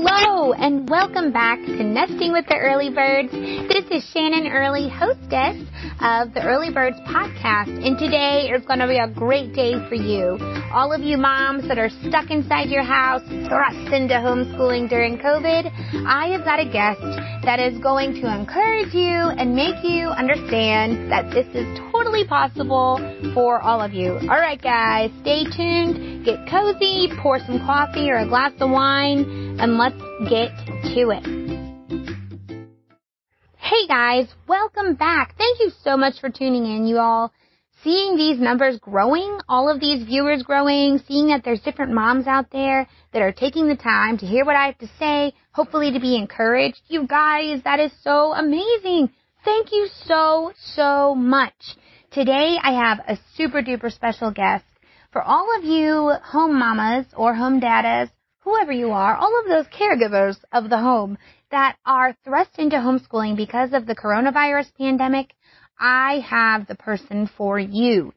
Hello and welcome back to Nesting with the Early Birds. This is Shannon Early, hostess of the Early Birds podcast, and today is going to be a great day for you. All of you moms that are stuck inside your house, thrust into homeschooling during COVID, I have got a guest that is going to encourage you and make you understand that this is totally possible for all of you. All right, guys, stay tuned, get cozy, pour some coffee or a glass of wine, and let's get to it. Hey guys, welcome back. Thank you so much for tuning in, you all. Seeing these numbers growing, all of these viewers growing, seeing that there's different moms out there that are taking the time to hear what I have to say, hopefully to be encouraged. You guys, that is so amazing. Thank you so, so much. Today I have a super duper special guest. For all of you home mamas or home dadas, whoever you are, all of those caregivers of the home that are thrust into homeschooling because of the coronavirus pandemic, I have the person for you.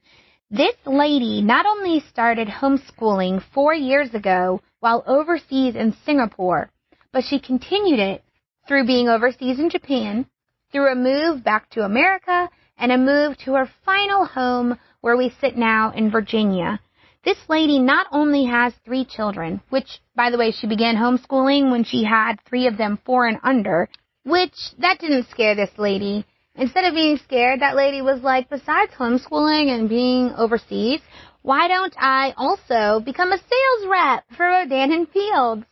This lady not only started homeschooling four years ago while overseas in Singapore, but she continued it through being overseas in Japan, through a move back to America, and a move to her final home where we sit now in Virginia. This lady not only has three children, which, by the way, she began homeschooling when she had three of them four and under, which that didn't scare this lady. Instead of being scared, that lady was like, besides homeschooling and being overseas, why don't I also become a sales rep for Rodan and Fields?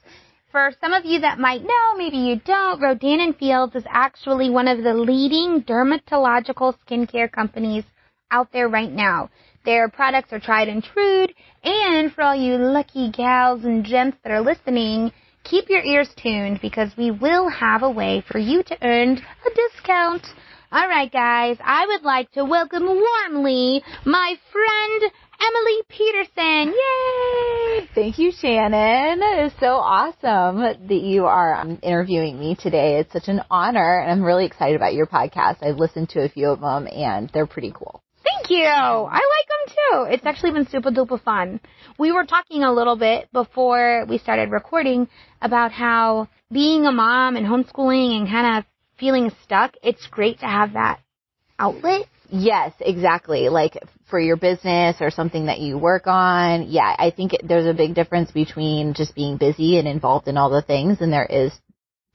For some of you that might know, maybe you don't, Rodan and Fields is actually one of the leading dermatological skincare companies out there right now. Their products are tried and true, and for all you lucky gals and gents that are listening, keep your ears tuned because we will have a way for you to earn a discount. All right, guys, I would like to welcome warmly my friend Emily Petersen. Yay! Thank you, Shannon. It is so awesome that you are um, interviewing me today. It's such an honor, and I'm really excited about your podcast. I've listened to a few of them, and they're pretty cool. Thank you. I like them too. It's actually been super duper fun. We were talking a little bit before we started recording about how being a mom and homeschooling and kind of feeling stuck, it's great to have that outlet. Yes, exactly. Like for your business or something that you work on. Yeah, I think it, there's a big difference between just being busy and involved in all the things and there is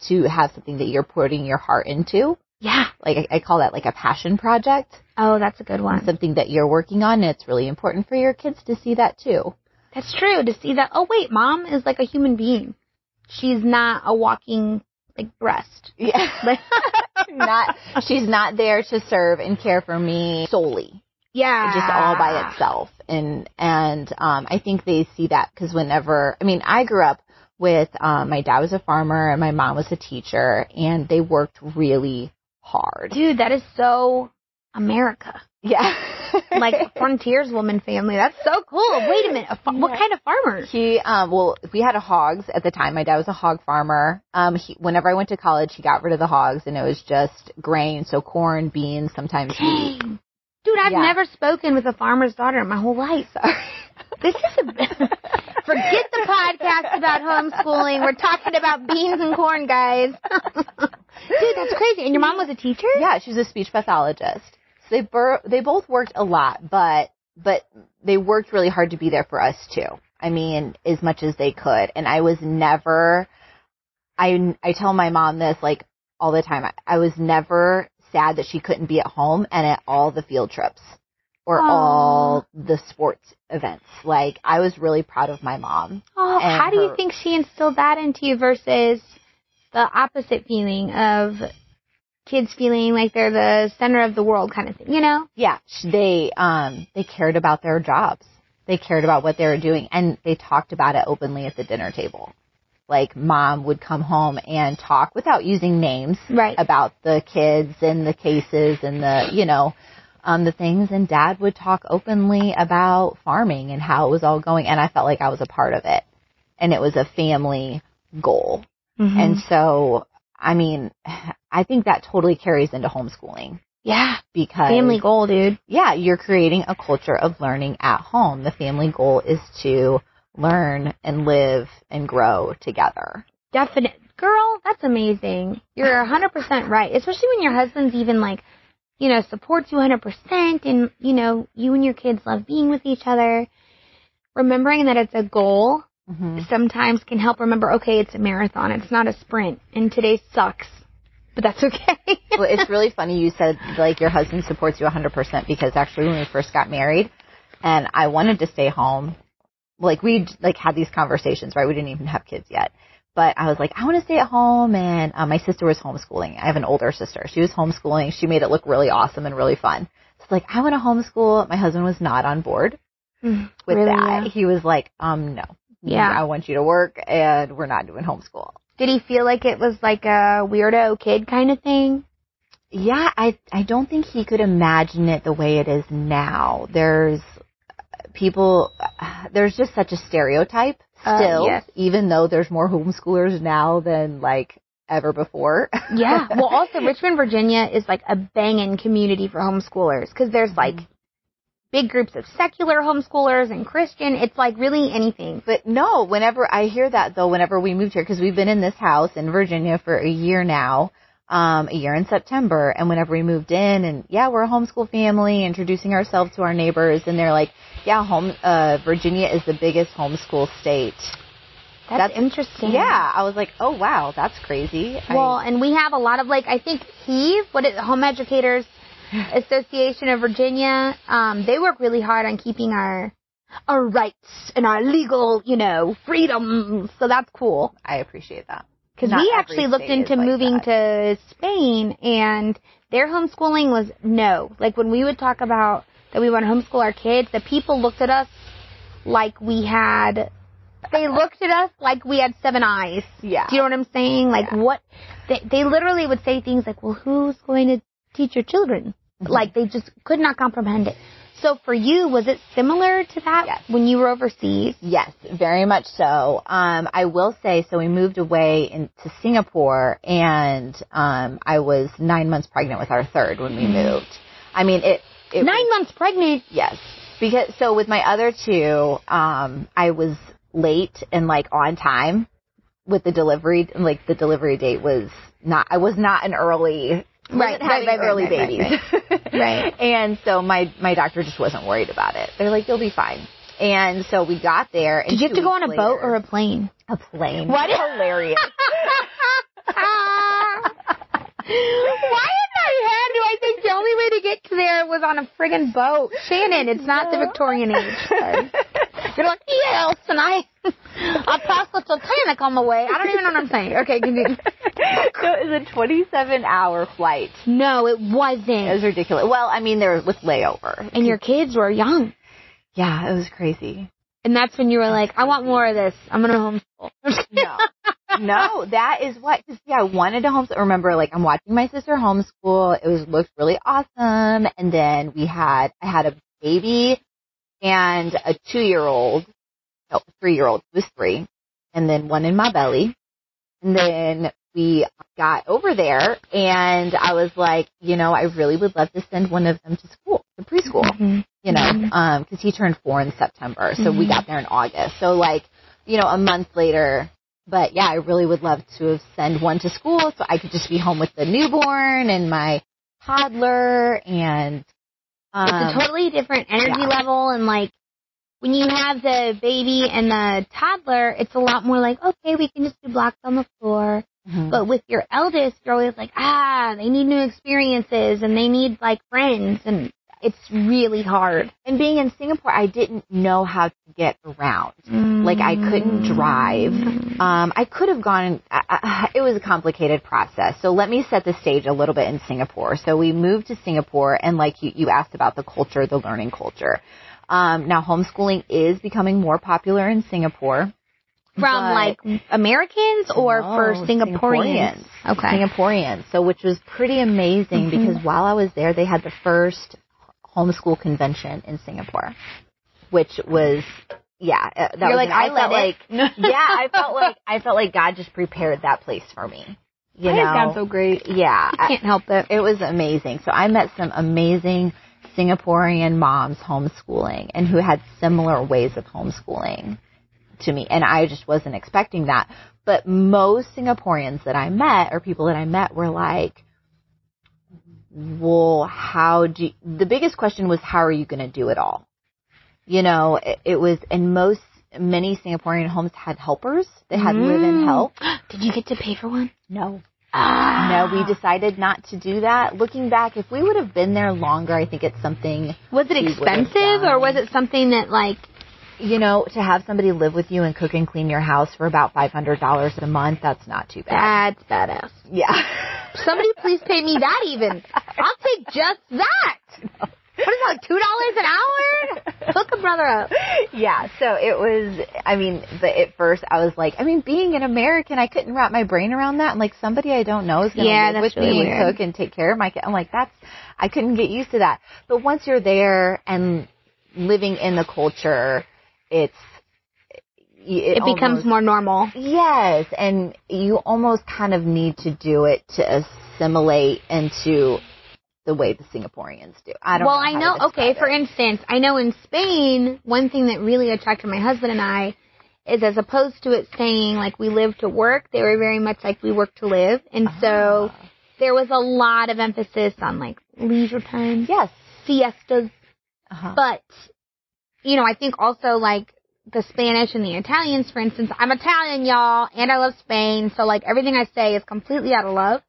to have something that you're putting your heart into. Yeah. Like I, I call that like a passion project. Oh, that's a good one. Something that you're working on and it's really important for your kids to see that too. That's true. To see that, oh wait, mom is like a human being. She's not a walking like breast. Yeah. not she's not there to serve and care for me solely. Yeah. Just all by itself. And and um I think they see that cuz whenever I mean, I grew up with um my dad was a farmer and my mom was a teacher and they worked really hard. Dude, that is so America. Yeah. like a frontierswoman family. That's so cool. Wait a minute. A fa- what kind of farmers? He, um, well, we had a hogs at the time. My dad was a hog farmer. Um, he, whenever I went to college, he got rid of the hogs and it was just grain. So corn, beans, sometimes wheat. Dude, I've Yeah. never spoken with a farmer's daughter in my whole life. Sorry. This is a forget the podcast about homeschooling. We're talking about beans and corn, guys. Dude, that's crazy. And your mom was a teacher? Yeah, she was a speech pathologist. So they bur- they both worked a lot, but but they worked really hard to be there for us too. I mean, as much as they could. And I was never I I tell my mom this like all the time. I, I was never sad that she couldn't be at home and at all the field trips or Aw. all the sports events. Like I was really proud of my mom. Oh, how do you think she instilled that into you versus the opposite feeling of kids feeling like they're the center of the world kind of thing, you know? Yeah, they um they cared about their jobs. They cared about what they were doing and they talked about it openly at the dinner table. Like mom would come home and talk without using names Right. about the kids and the cases and the, you know, um the things and dad would talk openly about farming and how it was all going and I felt like I was a part of it. And it was a family goal. Mm-hmm. And so I mean, I think that totally carries into homeschooling yeah, because family goal, dude. yeah, you're creating a culture of learning at home. The family goal is to learn and live and grow together. Definite. Girl, that's amazing. You're a 100% right. Especially when your husband's even like, you know, supports you 100% and, you know, you and your kids love being with each other. Remembering that it's a goal Mm-hmm. sometimes can help remember, okay, it's a marathon. It's not a sprint. And today sucks. But that's okay. well, it's really funny you said like your husband supports you 100% because actually when we first got married and I wanted to stay home, like we like had these conversations, right? We didn't even have kids yet. But I was like, I want to stay at home and uh, my sister was homeschooling. I have an older sister. She was homeschooling. She made it look really awesome and really fun. So like, I want to homeschool. My husband was not on board with Really, that. yeah. He was like, um, no. Yeah. I want you to work and we're not doing homeschool. Did he feel like it was like a weirdo kid kind of thing? Yeah, I I don't think he could imagine it the way it is now. There's people there's just such a stereotype Uh, still yes. even though there's more homeschoolers now than like ever before. Yeah. Well, also Richmond, Virginia is like a banging community for homeschoolers because there's like big groups of secular homeschoolers and Christian. It's like really anything. But no, whenever I hear that though, whenever we moved here, because we've been in this house in Virginia for a year now, um, a year in September, and whenever we moved in, and yeah, we're a homeschool family, introducing ourselves to our neighbors, and they're like, yeah, home, uh, Virginia is the biggest homeschool state. That's, That's- interesting. Yeah, I was like, oh wow, that's crazy. I- Well, and we have a lot of like I think HEAV, what is Home Educators Association of Virginia, um, they work really hard on keeping our our rights and our legal, you know, freedom. So that's cool. I appreciate that. Because we actually looked into like moving that. to Spain and their homeschooling was no. Like when we would talk about that we want to homeschool our kids, the people looked at us like we had they looked at us like we had seven eyes. Yeah. Do you know what I'm saying? Like Yeah. what they they literally would say things like, "Well, who's going to teach your children?" Mm-hmm. Like they just could not comprehend it. So for you, was it similar to that Yes. when you were overseas? Yes, very much so. Um, I will say, so we moved away into Singapore, and um, I was nine months pregnant with our third when we moved. I mean, it. it Nine months pregnant. Yes, because so with my other two, um, I was late and like on time with the delivery. Like the delivery date was not. I was not an early. Right, right, having right, right, early babies. Right. And so my my doctor just wasn't worried about it. They're like, you'll be fine. And so we got there. And Did you have to go on a boat or a plane? a plane? What? Hilarious. Why in my head do I think the only way to get to there was on a friggin' boat? Shannon, it's not the Victorian age. Sorry. You're like, yes, and I, I passed the Titanic on the way. I don't even know what I'm saying. Okay, continue. so it was a 27 hour flight. No, it wasn't. It was ridiculous. Well, I mean, there was with layover. and your kids were young. Yeah, it was crazy. And that's when you were like, I want more of this. I'm gonna homeschool. No. no, that is what. Cause yeah, I wanted to homeschool. Remember, like I'm watching my sister homeschool. It was looked really awesome. And then we had I had a baby and a two year old, no, three year old. It was three, and then one in my belly. And then we got over there, and I was like, you know, I really would love to send one of them to school, to preschool Mhm. you know, Mhm. um, because he turned four in September, so we Mhm. got there in August. So like, you know, a month later. But yeah, I really would love to have send one to school so I could just be home with the newborn and my toddler and um, it's a totally different energy yeah. level and like when you have the baby and the toddler, it's a lot more like, okay, we can just do blocks on the floor. Mhm. But with your eldest, you're always like, ah, they need new experiences and they need like friends and it's really hard. and being in Singapore, I didn't know how to get around. Like I couldn't drive. Um, I could have gone. I, I, it was a complicated process. So let me set the stage a little bit in Singapore. So we moved to Singapore, and like you, you asked about the culture, the learning culture. Um, now homeschooling is becoming more popular in Singapore. From but- like Americans or No, for Singaporeans? Okay. Singaporeans. So which was pretty amazing Mhm. because while I was there, they had the first homeschool convention in Singapore, which was yeah. uh, That You're was like, an- I felt like yeah, I felt like I felt like God just prepared that place for me. You That know, sounds so great. yeah, I can't help it. it was amazing. So I met some amazing Singaporean moms homeschooling and who had similar ways of homeschooling to me. And I just wasn't expecting that. But most Singaporeans that I met or people that I met were like, well, how do you, the biggest question was, how are you going to do it all? You know, it, it was, and most, many Singaporean homes had helpers. They had Mm. live-in help. Did you get to pay for one? No. Ah. No, we decided not to do that. Looking back, if we would have been there longer, I think it's something, Was it we would have expensive or was it something that like you know, to have somebody live with you and cook and clean your house for about $500 a month, that's not too bad. that's badass? Yeah. Somebody please pay me that even. I'll take just that. What is that, like two dollars an hour? Hook a brother up. yeah, so it was, I mean, but at first I was like, I mean, being an American, I couldn't wrap my brain around that. I'm like, somebody I don't know is going to Yeah, live with me really and weird. cook and take care of my kid. I'm like, that's, I couldn't get used to that. But once you're there and living in the culture, it's, it, It becomes almost- more normal. Yes, and you almost kind of need to do it to assimilate into the way the Singaporeans do. I don't know well, know I know. Okay, describe for instance, I know in Spain, one thing that really attracted my husband and I is as opposed to it saying like we live to work, they were very much like we work to live, and so Ah. there was a lot of emphasis on like leisure time, yes. siestas, Uh-huh. but you know, I think also like the Spanish and the Italians, for instance, I'm Italian, y'all, and I love Spain, so like everything I say is completely out of love.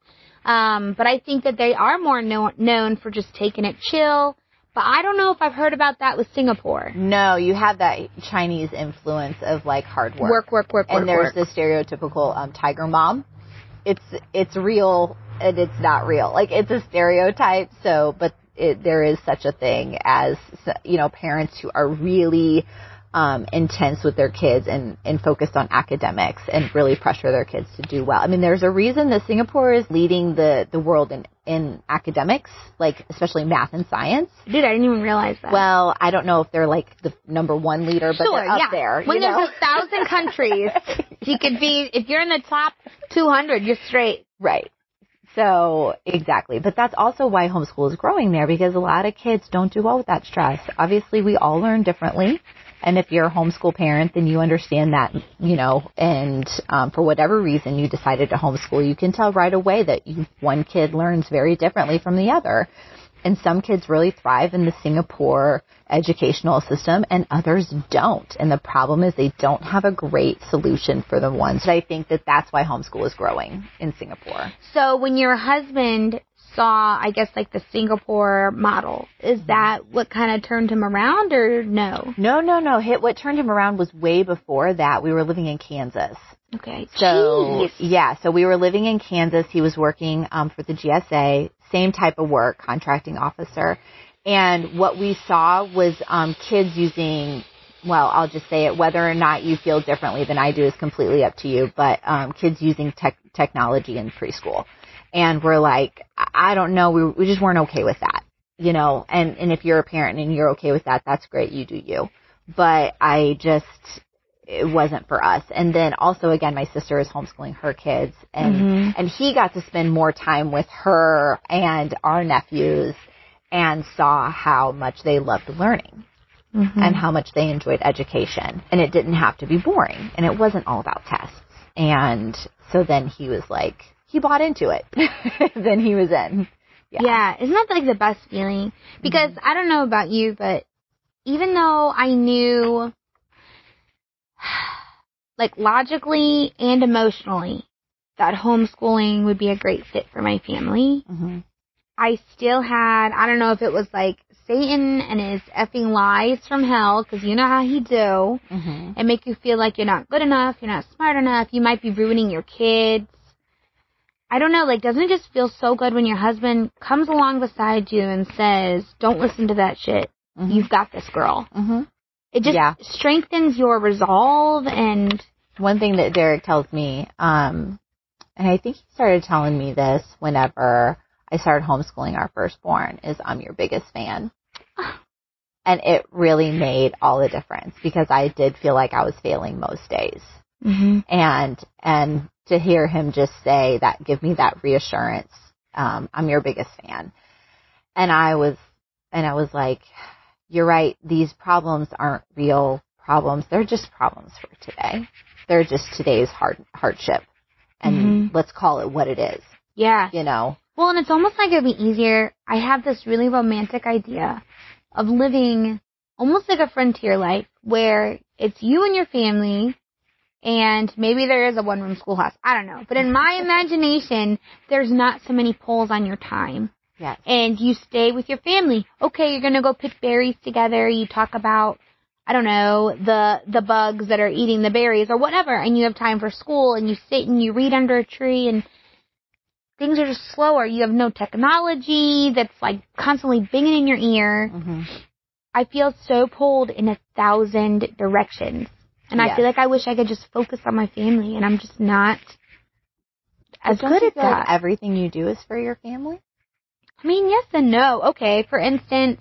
Um, but I think that they are more know- known for just taking it chill. But I don't know if I've heard about that with Singapore. no, you have that Chinese influence of like hard work. Work, work, work, and work, there's work. the stereotypical um, tiger mom. It's it's real and it's not real. Like it's a stereotype. So, but it, there is such a thing as you know parents who are really um, intense with their kids and and focused on academics and really pressure their kids to do well. I mean, there's a reason that Singapore is leading the the world in in academics, like especially math and science. Dude, I didn't even realize that. Well, I don't know if they're like the number one leader, but sure, they're up yeah. there. when there's know? a thousand countries, you could be, if you're in the top 200, you're straight. Right. So exactly, but that's also why homeschool is growing there because a lot of kids don't do well with that stress. Obviously, we all learn differently, and if you're a homeschool parent, then you understand that, you know. And um, for whatever reason you decided to homeschool, you can tell right away that you, one kid learns very differently from the other, and some kids really thrive in the Singapore educational system and others don't. And the problem is they don't have a great solution for the ones. But I think that that's why homeschool is growing in Singapore. So when your husband saw, I guess, like the Singapore model, is that what kind of turned him around or no? No, no, no. Hit what turned him around was way before that. We were living in Kansas. Okay. So Jeez. yeah, so we were living in Kansas. He was working um, for the GSA, same type of work, contracting officer. And what we saw was um, kids using. Well, I'll just say it. Whether or not you feel differently than I do is completely up to you. But um, kids using tech technology in preschool, and we're like, I don't know. We we just weren't okay with that, you know. And and if you're a parent and you're okay with that, that's great. You do you. But I just it wasn't for us. And then also again, my sister is homeschooling her kids and, Mhm. and he got to spend more time with her and our nephews and saw how much they loved learning Mhm. and how much they enjoyed education. And it didn't have to be boring and it wasn't all about tests. And so then he was like, he bought into it. then he was in. Yeah. Yeah. isn't that like the best feeling? Because I don't know about you, but even though I knew, like logically and emotionally, that homeschooling would be a great fit for my family, hmm I still had, I don't know if it was like Satan and his effing lies from hell, because you know how he do, hmm and make you feel like you're not good enough, you're not smart enough, you might be ruining your kids. I don't know, like, doesn't it just feel so good when your husband comes along beside you and says, don't listen to that shit. Mhm. You've got this girl. hmm It just Yeah. strengthens your resolve and, one thing that Derek tells me, um, and I think he started telling me this whenever I started homeschooling our firstborn, is I'm your biggest fan. And it really made all the difference because I did feel like I was failing most days. And, and to hear him just say that, give me that reassurance, um, I'm your biggest fan. And I was, and I was like, you're right, these problems aren't real problems. They're just problems for today They're just today's hard hardship. And Mm-hmm. let's call it what it is, Yeah. you know. Well, and it's almost like it'd be easier. I have this really romantic idea of living almost like a frontier life where it's you and your family and maybe there is a one room schoolhouse. I don't know. But in my imagination, there's not so many pulls on your time. Yes. And you stay with your family. Okay, you're gonna go pick berries together. You talk about, I don't know, the, the bugs that are eating the berries or whatever. And you have time for school and you sit and you read under a tree and things are just slower. You have no technology that's like constantly binging in your ear. hmm I feel so pulled in a thousand directions. And I feel like I wish I could just focus on my family and I'm just not as good at feel like that. everything you do is for your family? I mean, yes and no. Okay, for instance,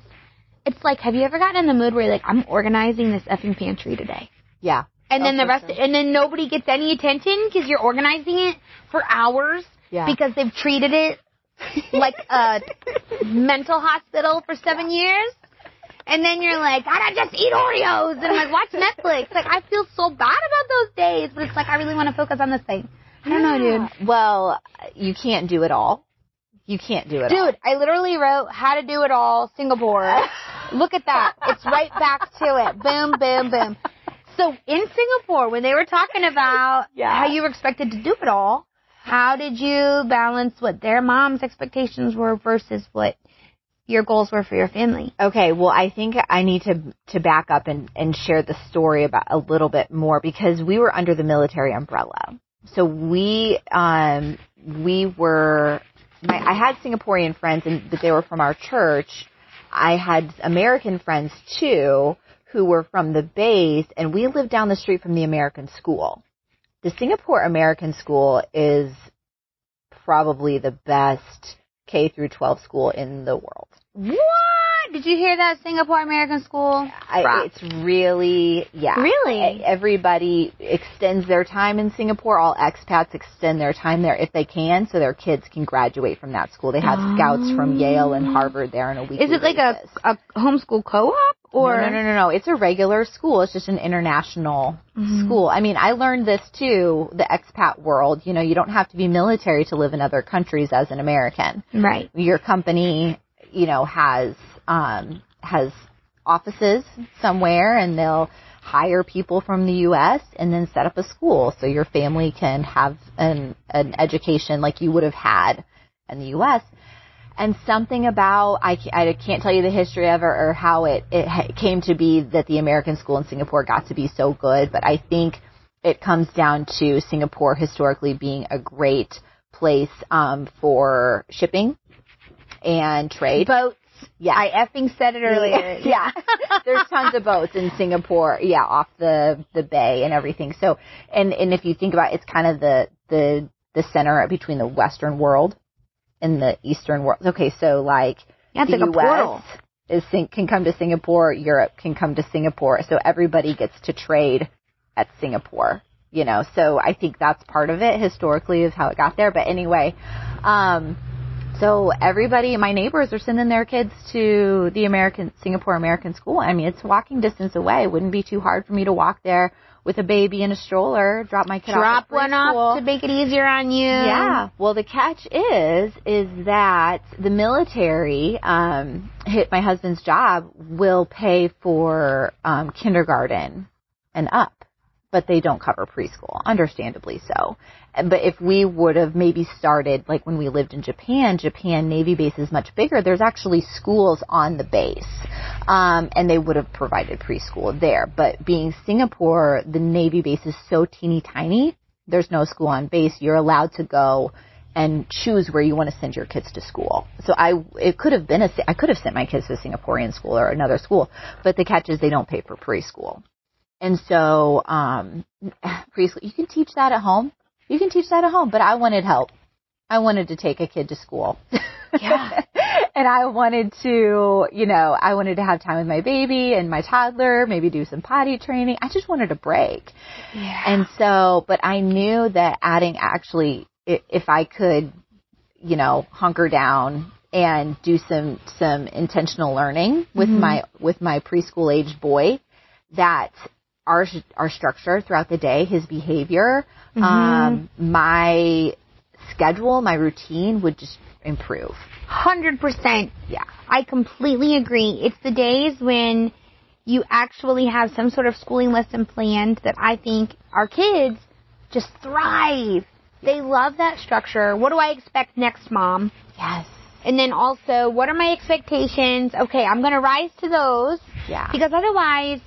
it's like, have you ever gotten in the mood where you're like, I'm organizing this effing pantry today? Yeah. And Oh, then the rest, sure. and then nobody gets any attention because you're organizing it for hours Yeah. because they've treated it like a mental hospital for seven years. And then you're like, I just eat Oreos and like watch Netflix. Like I feel so bad about those days, but it's like I really want to focus on this thing. I don't know, dude. Well, you can't do it all. You can't do it all. Dude, I literally wrote how to do it all Singapore. Look at that. It's right back to it. Boom, boom, boom. So in Singapore, when they were talking about Yeah. how you were expected to do it all, how did you balance what their mom's expectations were versus what your goals were for your family? Okay, well, I think I need to to back up and and share the story about a little bit more because we were under the military umbrella. So we um we were my, I had Singaporean friends and but they were from our church. I had American friends too who were from the base and we lived down the street from the American school. The Singapore American school is probably the best K through 12 school in the world. What? Did you hear that Singapore American School? I, it's really, yeah. Really? Everybody extends their time in Singapore. All expats extend their time there if they can, so their kids can graduate from that school. They have scouts from Yale and Harvard there in a week. Is it like a, basis. a homeschool co-op or? no, no, no, no, no. It's a regular school. It's just an international Mm-hmm. school. I mean, I learned this too, the expat world. You know, you don't have to be military to live in other countries as an American Right. your company, you know, has um, has offices somewhere, and they'll hire people from the U.S. and then set up a school so your family can have an an education like you would have had in the U.S. And something about I, I can't tell you the history of it or how it it came to be that the American school in Singapore got to be so good, but I think it comes down to Singapore historically being a great place um, for shipping and trade. Boats. Yeah. I effing said it earlier. yeah. There's tons of boats in Singapore, yeah, off the the bay and everything. So and and if you think about it, it's kind of the the the center between the western world and the eastern world. Okay, so like Yeah, the like. US is can come to Singapore, Europe can come to Singapore. So everybody gets to trade at Singapore, you know. So I think that's part of it historically is how it got there. But anyway, um so everybody, my neighbors are sending their kids to the American Singapore American school. I mean, it's walking distance away. It wouldn't be too hard for me to walk there with a baby in a stroller, drop my kid Drop off at one preschool. off to make it easier on you. Yeah. Well, the catch is, is that the military, um, hit my husband's job will pay for, um, kindergarten and up, but they don't cover preschool, understandably so. But if we would have maybe started, like when we lived in Japan, Japan Navy base is much bigger. There's actually schools on the base. Um, and they would have provided preschool there. But being Singapore, the Navy base is so teeny tiny there's no school on base, you're allowed to go and choose where you want to send your kids to school. So I, it could have been a, I could have sent my kids to a Singaporean school or another school, but the catch is they don't pay for preschool. And so, um, preschool, you can teach that at home. You can teach that at home, but I wanted help. I wanted to take a kid to school. Yeah. and I wanted to, you know, I wanted to have time with my baby and my toddler, maybe do some potty training. I just wanted a break. Yeah. And so, but I knew that adding actually, if I could, you know, hunker down and do some, some intentional learning with Mhm. my, with my preschool age boy, that our our structure throughout the day, his behavior, um, my schedule, my routine would just improve. Hundred percent. Yeah. I completely agree. It's the days when you actually have some sort of schooling lesson planned that I think our kids just thrive. They love that structure. What do I expect next, mom? Yes. And then also, what are my expectations? Okay, I'm gonna rise to those. Yeah. Because otherwise,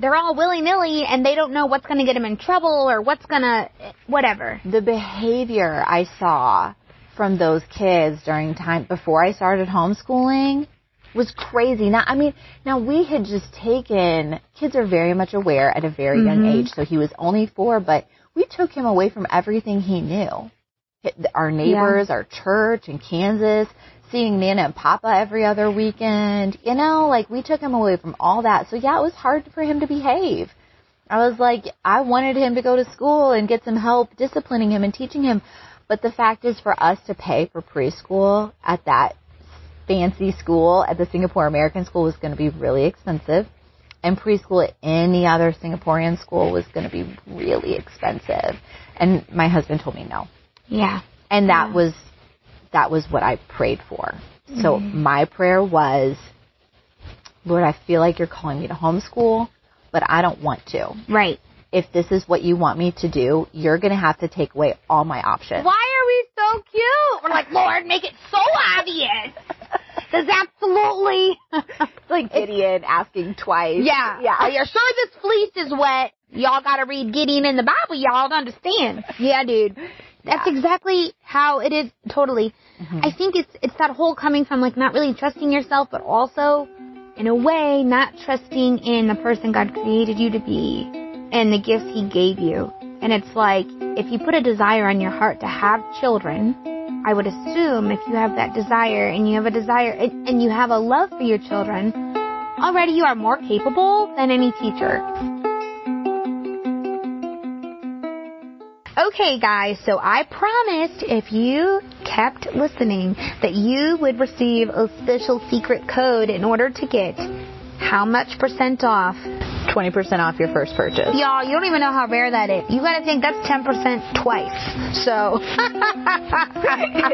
they're all willy nilly and they don't know what's gonna get them in trouble or what's gonna, whatever. the behavior I saw from those kids during time before I started homeschooling was crazy. Now, I mean, now we had just taken, kids are very much aware at a very young mm-hmm. age, so he was only four, but we took him away from everything he knew. Our neighbors, our church in Kansas, seeing Nana and Papa every other weekend, you know, like we took him away from all that. So yeah, it was hard for him to behave. I was like, I wanted him to go to school and get some help disciplining him and teaching him. But the fact is for us to pay for preschool at that fancy school at the Singapore American school was going to be really expensive. And preschool at any other Singaporean school was going to be really expensive. And my husband told me no. Yeah. And that was, that was what I prayed for. So my prayer was, Lord, I feel like you're calling me to homeschool, but I don't want to. Right. If this is what you want me to do, you're going to have to take away all my options. Why are we so cute? We're like, Lord, make it so obvious. There's absolutely. It's like Gideon asking twice. yeah. Yeah. Are Yeah. you sure this fleece is wet? Y'all gotta read Gideon in the Bible, y'all to understand. Yeah, dude. That's Yeah. exactly how it is totally. Mm-hmm. I think it's it's that whole coming from like not really trusting yourself, but also in a way not trusting in the person God created you to be and the gifts he gave you. And it's like if you put a desire on your heart to have children, I would assume if you have that desire and you have a desire and, and you have a love for your children, already you are more capable than any teacher. Okay, guys, so I promised if you kept listening that you would receive a special secret code in order to get how much percent off? 20% off your first purchase. Y'all, you don't even know how rare that is. You gotta think that's 10% twice. So.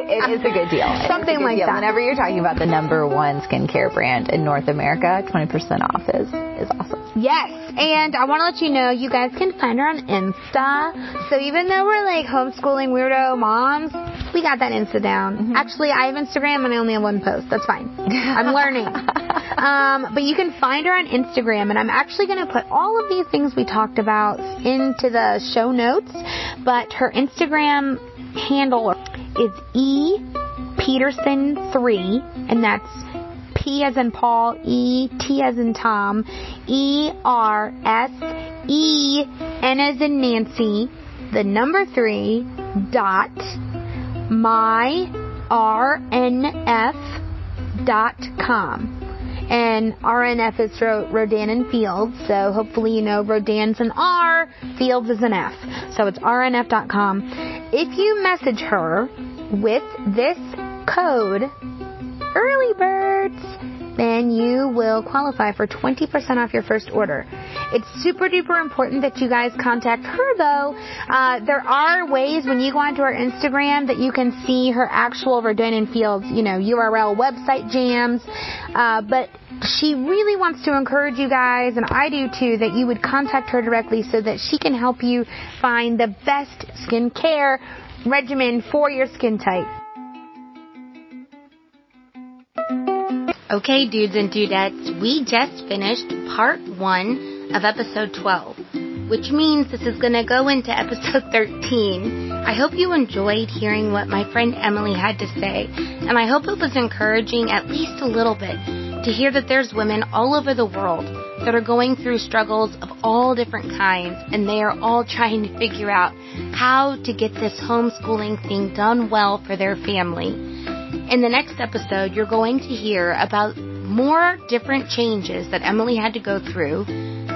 it is a good deal. It is a Something good like deal. that. Whenever you're talking about the number one skincare brand in North America, 20% off is, is awesome. Yes, and I want to let you know you guys can find her on Insta. So even though we're like homeschooling weirdo moms, we got that Insta down. Actually, I have Instagram and I only have one post. That's fine. I'm learning. um, but you can find her on Instagram, and I'm actually going to put all of these things we talked about into the show notes. But her Instagram handle is E Petersen three, and that's P as in Paul, E, T as in Tom, E, R, S, E, N as in Nancy, the number three, dot, my, RNF, dot com. And RNF is Rodan and Fields, so hopefully you know Rodan's an R, Fields is an F. So it's rnf.com. If you message her with this code, early birds, then you will qualify for 20% off your first order. It's super duper important that you guys contact her though. Uh, there are ways when you go onto her Instagram that you can see her actual Rodan and Fields, you know, URL website jams. Uh, but she really wants to encourage you guys, and I do too, that you would contact her directly so that she can help you find the best skincare regimen for your skin type. Okay, dudes and dudettes, we just finished part one of episode 12, which means this is going to go into episode 13. I hope you enjoyed hearing what my friend Emily had to say, and I hope it was encouraging at least a little bit to hear that there's women all over the world that are going through struggles of all different kinds, and they are all trying to figure out how to get this homeschooling thing done well for their family. In the next episode, you're going to hear about more different changes that Emily had to go through,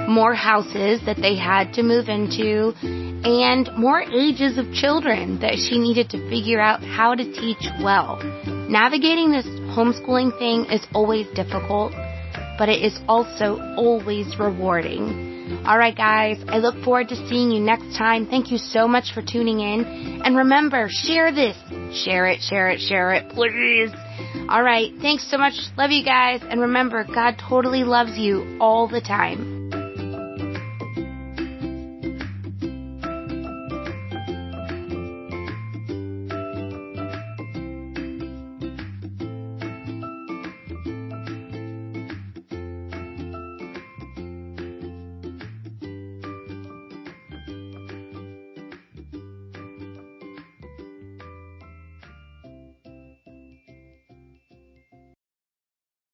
more houses that they had to move into, and more ages of children that she needed to figure out how to teach well. Navigating this homeschooling thing is always difficult, but it is also always rewarding. All right, guys. I look forward to seeing you next time. Thank you so much for tuning in. And remember, share this. Share it, share it, share it, please. All right. Thanks so much. Love you guys. And remember, God totally loves you all the time.